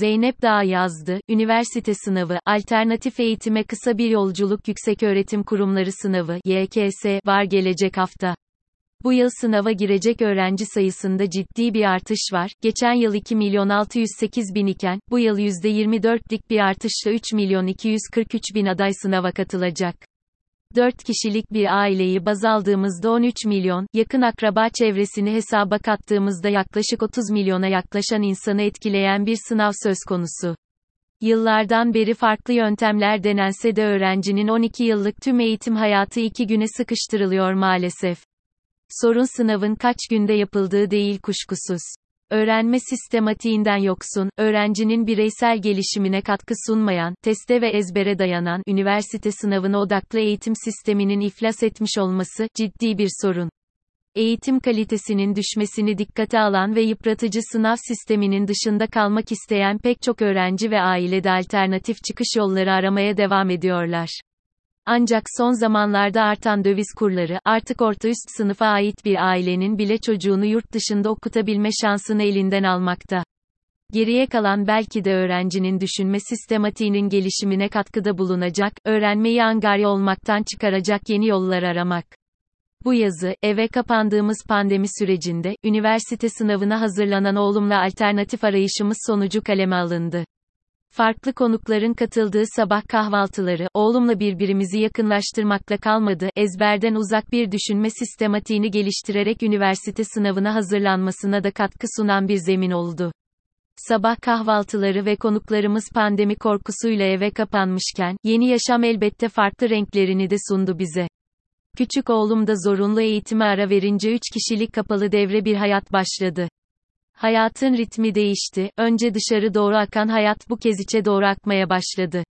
Zeynep Dağ yazdı, üniversite sınavı, alternatif eğitime kısa bir yolculuk yükseköğretim kurumları sınavı, YKS, var gelecek hafta. Bu yıl sınava girecek öğrenci sayısında ciddi bir artış var. Geçen yıl 2 milyon 608 bin iken, bu yıl %24'lik bir artışla 3 milyon 243 bin aday sınava katılacak. 4 kişilik bir aileyi baz aldığımızda 13 milyon, yakın akraba çevresini hesaba kattığımızda yaklaşık 30 milyona yaklaşan insanı etkileyen bir sınav söz konusu. Yıllardan beri farklı yöntemler denense de öğrencinin 12 yıllık tüm eğitim hayatı 2 güne sıkıştırılıyor maalesef. Sorun sınavın kaç günde yapıldığı değil kuşkusuz. Öğrenme sistematiğinden yoksun, öğrencinin bireysel gelişimine katkı sunmayan, teste ve ezbere dayanan üniversite sınavına odaklı eğitim sisteminin iflas etmiş olması ciddi bir sorun. Eğitim kalitesinin düşmesini dikkate alan ve yıpratıcı sınav sisteminin dışında kalmak isteyen pek çok öğrenci ve ailede alternatif çıkış yolları aramaya devam ediyorlar. Ancak son zamanlarda artan döviz kurları, artık orta üst sınıfa ait bir ailenin bile çocuğunu yurt dışında okutabilme şansını elinden almakta. Geriye kalan belki de öğrencinin düşünme sistematiğinin gelişimine katkıda bulunacak, öğrenmeyi angarya olmaktan çıkaracak yeni yollar aramak. Bu yazı, eve kapandığımız pandemi sürecinde, üniversite sınavına hazırlanan oğlumla alternatif arayışımız sonucu kaleme alındı. Farklı konukların katıldığı sabah kahvaltıları, oğlumla birbirimizi yakınlaştırmakla kalmadı, ezberden uzak bir düşünme sistematiğini geliştirerek üniversite sınavına hazırlanmasına da katkı sunan bir zemin oldu. Sabah kahvaltıları ve konuklarımız pandemi korkusuyla eve kapanmışken, yeni yaşam elbette farklı renklerini de sundu bize. Küçük oğlum da zorunlu eğitime ara verince 3 kişilik kapalı devre bir hayat başladı. Hayatın ritmi değişti, önce dışarı doğru akan hayat bu kez içe doğru akmaya başladı.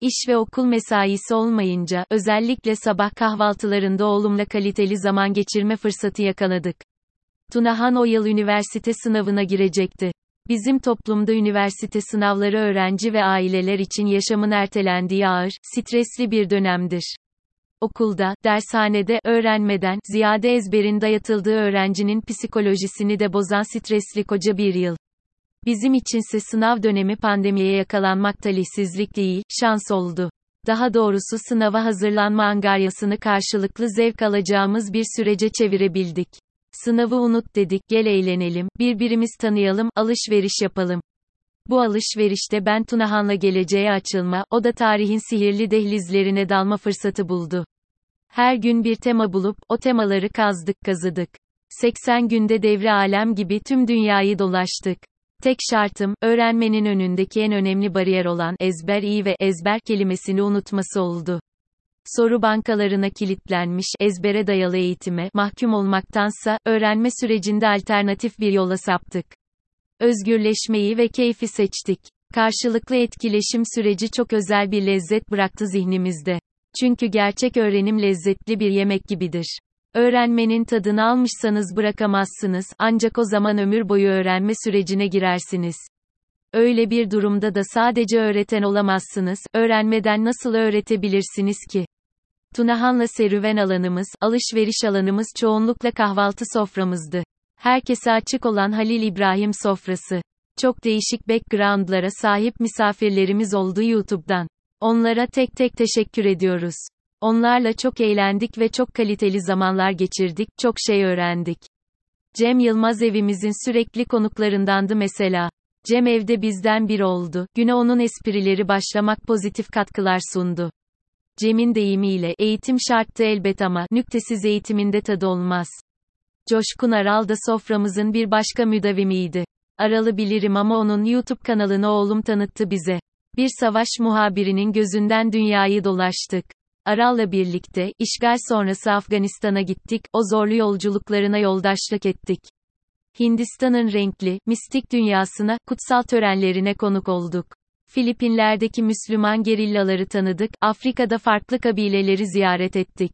İş ve okul mesaisi olmayınca, özellikle sabah kahvaltılarında oğlumla kaliteli zaman geçirme fırsatı yakaladık. Tunahan o yıl üniversite sınavına girecekti. Bizim toplumda üniversite sınavları öğrenci ve aileler için yaşamın ertelendiği ağır, stresli bir dönemdir. Okulda, dershanede, öğrenmeden, ziyade ezberin dayatıldığı öğrencinin psikolojisini de bozan stresli koca bir yıl. Bizim içinse sınav dönemi pandemiye yakalanmak talihsizlik değil, şans oldu. Daha doğrusu sınava hazırlanma angaryasını karşılıklı zevk alacağımız bir sürece çevirebildik. Sınavı unut dedik, gel eğlenelim, birbirimiz tanıyalım, alışveriş yapalım. Bu alışverişte ben Tunahan'la geleceğe açılma, o da tarihin sihirli dehlizlerine dalma fırsatı buldu. Her gün bir tema bulup, o temaları kazdık kazıdık. 80 günde devre alem gibi tüm dünyayı dolaştık. Tek şartım, öğrenmenin önündeki en önemli bariyer olan ezber iyi ve ezber kelimesini unutması oldu. Soru bankalarına kilitlenmiş, ezbere dayalı eğitime mahkum olmaktansa, öğrenme sürecinde alternatif bir yola saptık. Özgürleşmeyi ve keyfi seçtik. Karşılıklı etkileşim süreci çok özel bir lezzet bıraktı zihnimizde. Çünkü gerçek öğrenim lezzetli bir yemek gibidir. Öğrenmenin tadını almışsanız bırakamazsınız, ancak o zaman ömür boyu öğrenme sürecine girersiniz. Öyle bir durumda da sadece öğreten olamazsınız, öğrenmeden nasıl öğretebilirsiniz ki? Tunahan'la serüven alanımız, alışveriş alanımız çoğunlukla kahvaltı soframızdı. Herkese açık olan Halil İbrahim sofrası. Çok değişik backgroundlara sahip misafirlerimiz oldu YouTube'dan. Onlara tek tek teşekkür ediyoruz. Onlarla çok eğlendik ve çok kaliteli zamanlar geçirdik, çok şey öğrendik. Cem Yılmaz evimizin sürekli konuklarındandı mesela. Cem evde bizden bir oldu. Güne onun esprileri başlamak pozitif katkılar sundu. Cem'in deyimiyle eğitim şarttı elbet ama nüktesiz eğitiminde tadı olmaz. Coşkun Aral da soframızın bir başka müdavimiydi. Aralı bilirim ama onun YouTube kanalını oğlum tanıttı bize. Bir savaş muhabirinin gözünden dünyayı dolaştık. Aral'la birlikte, işgal sonrası Afganistan'a gittik, o zorlu yolculuklarına yoldaşlık ettik. Hindistan'ın renkli, mistik dünyasına, kutsal törenlerine konuk olduk. Filipinler'deki Müslüman gerillaları tanıdık, Afrika'da farklı kabileleri ziyaret ettik.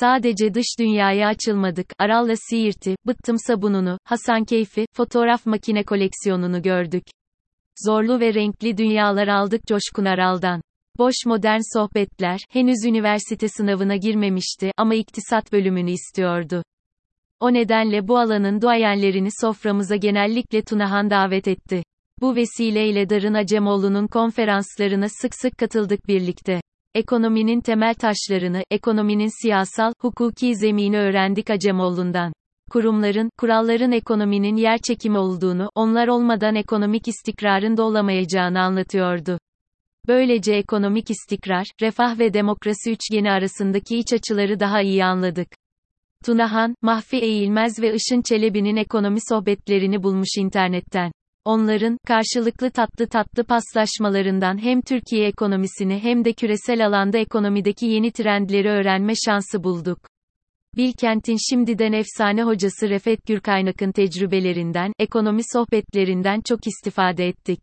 Sadece dış dünyaya açılmadık, Aral'la Siirt'i, Bıttım sabununu, Hasan Keyfi, fotoğraf makine koleksiyonunu gördük. Zorlu ve renkli dünyalar aldık Coşkun Aral'dan. Boş modern sohbetler, henüz üniversite sınavına girmemişti ama iktisat bölümünü istiyordu. O nedenle bu alanın duayenlerini soframıza genellikle Tunahan davet etti. Bu vesileyle Darın Acemoğlu'nun konferanslarına sık sık katıldık birlikte. Ekonominin temel taşlarını, ekonominin siyasal, hukuki zemini öğrendik Acemoğlu'ndan. Kurumların, kuralların ekonominin yer çekimi olduğunu, onlar olmadan ekonomik istikrarın da olamayacağını anlatıyordu. Böylece ekonomik istikrar, refah ve demokrasi üçgeni arasındaki iç açıları daha iyi anladık. Tunahan, Mahfi Eğilmez ve Işın Çelebi'nin ekonomi sohbetlerini bulmuş internetten. Onların, karşılıklı tatlı tatlı paslaşmalarından hem Türkiye ekonomisini hem de küresel alanda ekonomideki yeni trendleri öğrenme şansı bulduk. Bilkent'in şimdiden efsane hocası Refet Gürkaynak'ın tecrübelerinden, ekonomi sohbetlerinden çok istifade ettik.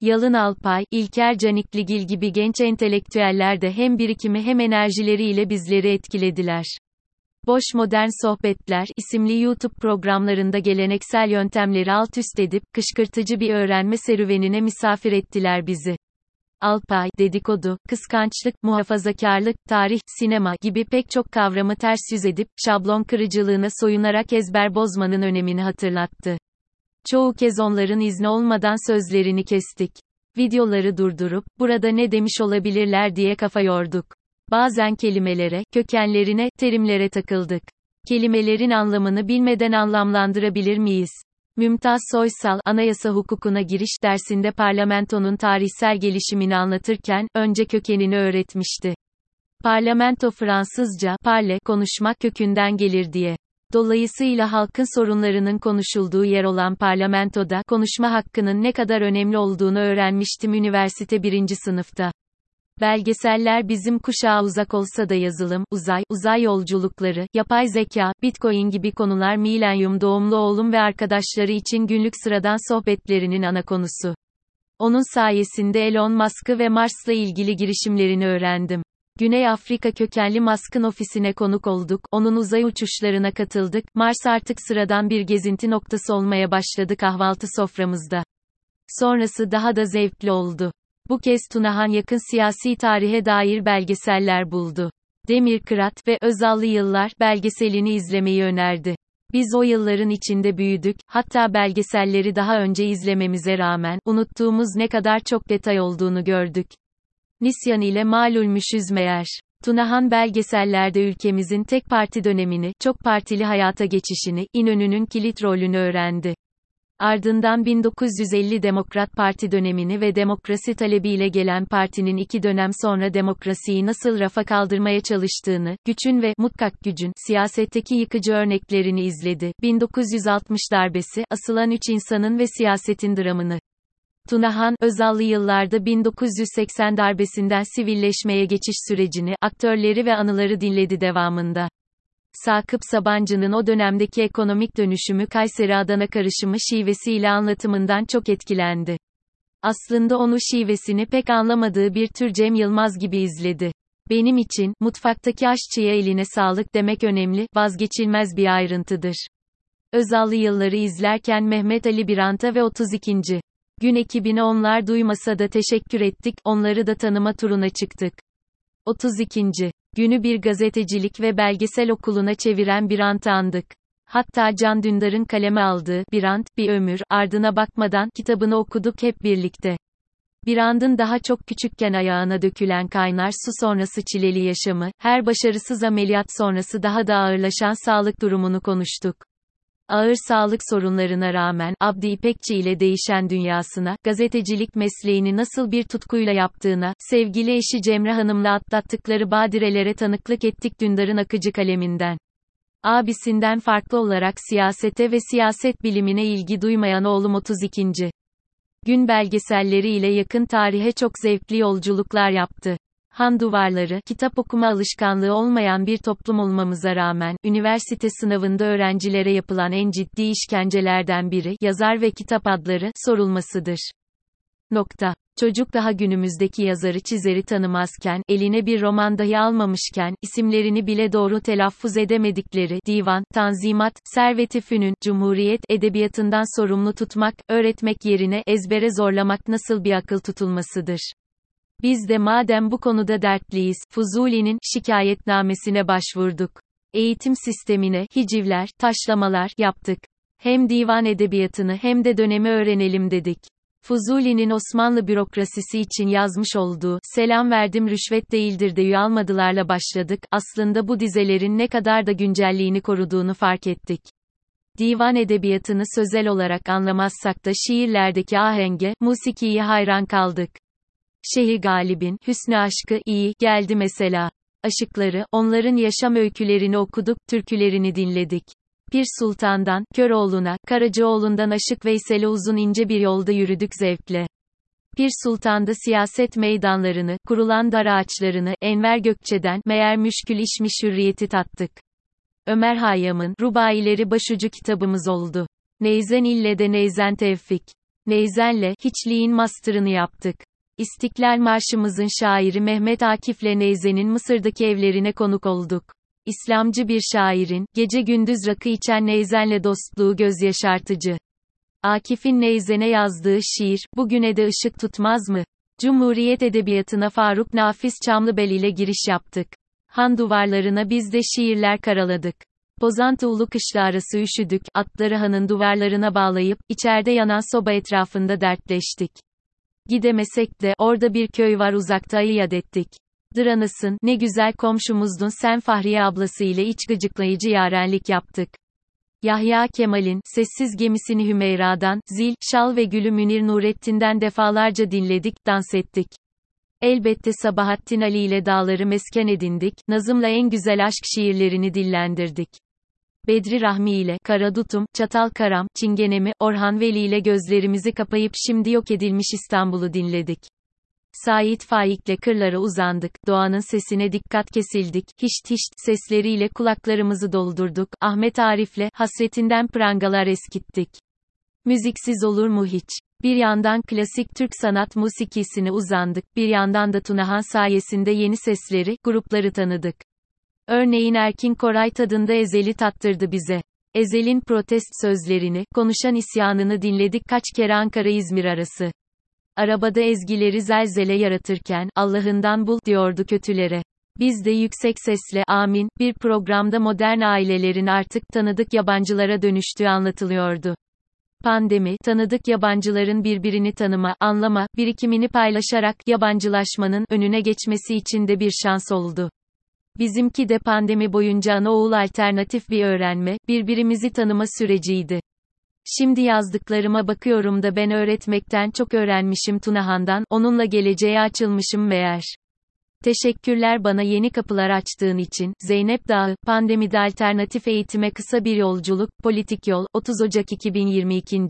Yalın Alpay, İlker Canikligil gibi genç entelektüeller de hem birikimi hem enerjileriyle bizleri etkilediler. Boş Modern Sohbetler isimli YouTube programlarında geleneksel yöntemleri alt üst edip, kışkırtıcı bir öğrenme serüvenine misafir ettiler bizi. Alpay, dedikodu, kıskançlık, muhafazakarlık, tarih, sinema gibi pek çok kavramı ters yüz edip, şablon kırıcılığına soyunarak ezber bozmanın önemini hatırlattı. Çoğu kez onların izni olmadan sözlerini kestik. Videoları durdurup, burada ne demiş olabilirler diye kafa yorduk. Bazen kelimelere, kökenlerine, terimlere takıldık. Kelimelerin anlamını bilmeden anlamlandırabilir miyiz? Mümtaz Soysal, anayasa hukukuna giriş dersinde parlamentonun tarihsel gelişimini anlatırken, önce kökenini öğretmişti. Parlamento Fransızca, parle, konuşmak kökünden gelir diye. Dolayısıyla halkın sorunlarının konuşulduğu yer olan parlamentoda, konuşma hakkının ne kadar önemli olduğunu öğrenmiştim üniversite birinci sınıfta. Belgeseller bizim kuşağa uzak olsa da yazılım, uzay, uzay yolculukları, yapay zeka, bitcoin gibi konular milenyum doğumlu oğlum ve arkadaşları için günlük sıradan sohbetlerinin ana konusu. Onun sayesinde Elon Musk'ı ve Mars'la ilgili girişimlerini öğrendim. Güney Afrika kökenli Musk'ın ofisine konuk olduk, onun uzay uçuşlarına katıldık, Mars artık sıradan bir gezinti noktası olmaya başladı kahvaltı soframızda. Sonrası daha da zevkli oldu. Bu kez Tunahan yakın siyasi tarihe dair belgeseller buldu. Demir Kırat ve Özallı Yıllar belgeselini izlemeyi önerdi. Biz o yılların içinde büyüdük, hatta belgeselleri daha önce izlememize rağmen, unuttuğumuz ne kadar çok detay olduğunu gördük. Nisyan ile malulmüşüz meğer. Tunahan belgesellerde ülkemizin tek parti dönemini, çok partili hayata geçişini, İnönü'nün kilit rolünü öğrendi. Ardından 1950 Demokrat Parti dönemini ve demokrasi talebiyle gelen partinin iki dönem sonra demokrasiyi nasıl rafa kaldırmaya çalıştığını, güçün ve mutkak gücün siyasetteki yıkıcı örneklerini izledi. 1960 darbesi, asılan üç insanın ve siyasetin dramını. Tunahan, Özallı yıllarda 1980 darbesinden sivilleşmeye geçiş sürecini, aktörleri ve anıları dinledi devamında. Sakıp Sabancı'nın o dönemdeki ekonomik dönüşümü Kayseri-Adana karışımı şivesiyle anlatımından çok etkilendi. Aslında onu şivesini pek anlamadığı bir tür Cem Yılmaz gibi izledi. Benim için, mutfaktaki aşçıya eline sağlık demek önemli, vazgeçilmez bir ayrıntıdır. Özallı yılları izlerken Mehmet Ali Birant'a ve 32. gün ekibine onlar duymasa da teşekkür ettik, onları da tanıma turuna çıktık. 32. günü bir gazetecilik ve belgesel okuluna çeviren Birant'ı andık. Hatta Can Dündar'ın kaleme aldığı Birant, bir ömür, ardına bakmadan kitabını okuduk hep birlikte. Birand'ın daha çok küçükken ayağına dökülen kaynar su sonrası çileli yaşamı, her başarısız ameliyat sonrası daha da ağırlaşan sağlık durumunu konuştuk. Ağır sağlık sorunlarına rağmen, Abdi İpekçi ile değişen dünyasına, gazetecilik mesleğini nasıl bir tutkuyla yaptığına, sevgili eşi Cemre Hanım'la atlattıkları badirelere tanıklık ettik Dündar'ın akıcı kaleminden. Abisinden farklı olarak siyasete ve siyaset bilimine ilgi duymayan oğlum 32. Gün belgeselleri ile yakın tarihe çok zevkli yolculuklar yaptı. Han duvarları, kitap okuma alışkanlığı olmayan bir toplum olmamıza rağmen, üniversite sınavında öğrencilere yapılan en ciddi işkencelerden biri, yazar ve kitap adları, sorulmasıdır. Nokta. Çocuk daha günümüzdeki yazarı çizeri tanımazken, eline bir roman dahi almamışken, isimlerini bile doğru telaffuz edemedikleri, divan, tanzimat, servet-i fünün, cumhuriyet, edebiyatından sorumlu tutmak, öğretmek yerine, ezbere zorlamak nasıl bir akıl tutulmasıdır. Biz de madem bu konuda dertliyiz, Fuzuli'nin şikayetnamesine başvurduk. Eğitim sistemine hicivler, taşlamalar yaptık. Hem divan edebiyatını hem de dönemi öğrenelim dedik. Fuzuli'nin Osmanlı bürokrasisi için yazmış olduğu, selam verdim rüşvet değildir de almadılarla başladık, aslında bu dizelerin ne kadar da güncelliğini koruduğunu fark ettik. Divan edebiyatını sözel olarak anlamazsak da şiirlerdeki ahenge, musikiye hayran kaldık. Şehir Galib'in, Hüsnü Aşkı, iyi, geldi mesela. Aşıkları, onların yaşam öykülerini okuduk, türkülerini dinledik. Pir Sultan'dan, Köroğlu'na, Karacaoğlu'ndan Aşık Veysel'e uzun ince bir yolda yürüdük zevkle. Pir Sultan'da siyaset meydanlarını, kurulan dar ağaçlarını, Enver Gökçe'den, meğer müşkül işmiş hürriyeti tattık. Ömer Hayyam'ın, Rubaileri başucu kitabımız oldu. Neyzen ille de Neyzen Tevfik. Neyzen'le, hiçliğin master'ını yaptık. İstiklal Marşımızın şairi Mehmet Akif'le Neyzen'in Mısır'daki evlerine konuk olduk. İslamcı bir şairin, gece gündüz rakı içen Neyzen'le dostluğu gözyaşartıcı. Akif'in Neyzen'e yazdığı şiir, bugüne de ışık tutmaz mı? Cumhuriyet Edebiyatı'na Faruk Nafiz Çamlıbel ile giriş yaptık. Han duvarlarına biz de şiirler karaladık. Pozantı ulu kışla arası üşüdük, atları hanın duvarlarına bağlayıp, içeride yanan soba etrafında dertleştik. Gidemesek de, orada bir köy var uzakta yad ettik. Dıranısın, ne güzel komşumuzdun sen Fahriye ablası ile iç gıcıklayıcı yarenlik yaptık. Yahya Kemal'in, sessiz gemisini Hümeyra'dan, Zil, Şal ve Gülü Münir Nurettin'den defalarca dinledik, dans ettik. Elbette Sabahattin Ali ile dağları mesken edindik, Nazım'la en güzel aşk şiirlerini dillendirdik. Bedri Rahmi ile, Karadutum, Çatal Karam, Çingenemi, Orhan Veli ile gözlerimizi kapayıp şimdi yok edilmiş İstanbul'u dinledik. Sait Faik'le kırlara uzandık, doğanın sesine dikkat kesildik, hişt hişt sesleriyle kulaklarımızı doldurduk, Ahmet Arif'le, hasretinden prangalar eskittik. Müziksiz olur mu hiç? Bir yandan klasik Türk sanat musikisine uzandık, bir yandan da Tunahan sayesinde yeni sesleri, grupları tanıdık. Örneğin Erkin Koray tadında Ezel'i tattırdı bize. Ezel'in protest sözlerini, konuşan isyanını dinledik kaç kere Ankara-İzmir arası. Arabada ezgileri zelzele yaratırken, Allah'ından bul, diyordu kötülere. Biz de yüksek sesle, amin, bir programda modern ailelerin artık tanıdık yabancılara dönüştüğü anlatılıyordu. Pandemi, tanıdık yabancıların birbirini tanıma, anlama, birikimini paylaşarak, yabancılaşmanın, önüne geçmesi için de bir şans oldu. Bizimki de pandemi boyunca anaoğul alternatif bir öğrenme, birbirimizi tanıma süreciydi. Şimdi yazdıklarıma bakıyorum da ben öğretmekten çok öğrenmişim Tunahan'dan, onunla geleceğe açılmışım meğer. Teşekkürler bana yeni kapılar açtığın için. Zeynep Dağı, Pandemide Alternatif Eğitime Kısa Bir Yolculuk, Politik Yol, 30 Ocak 2022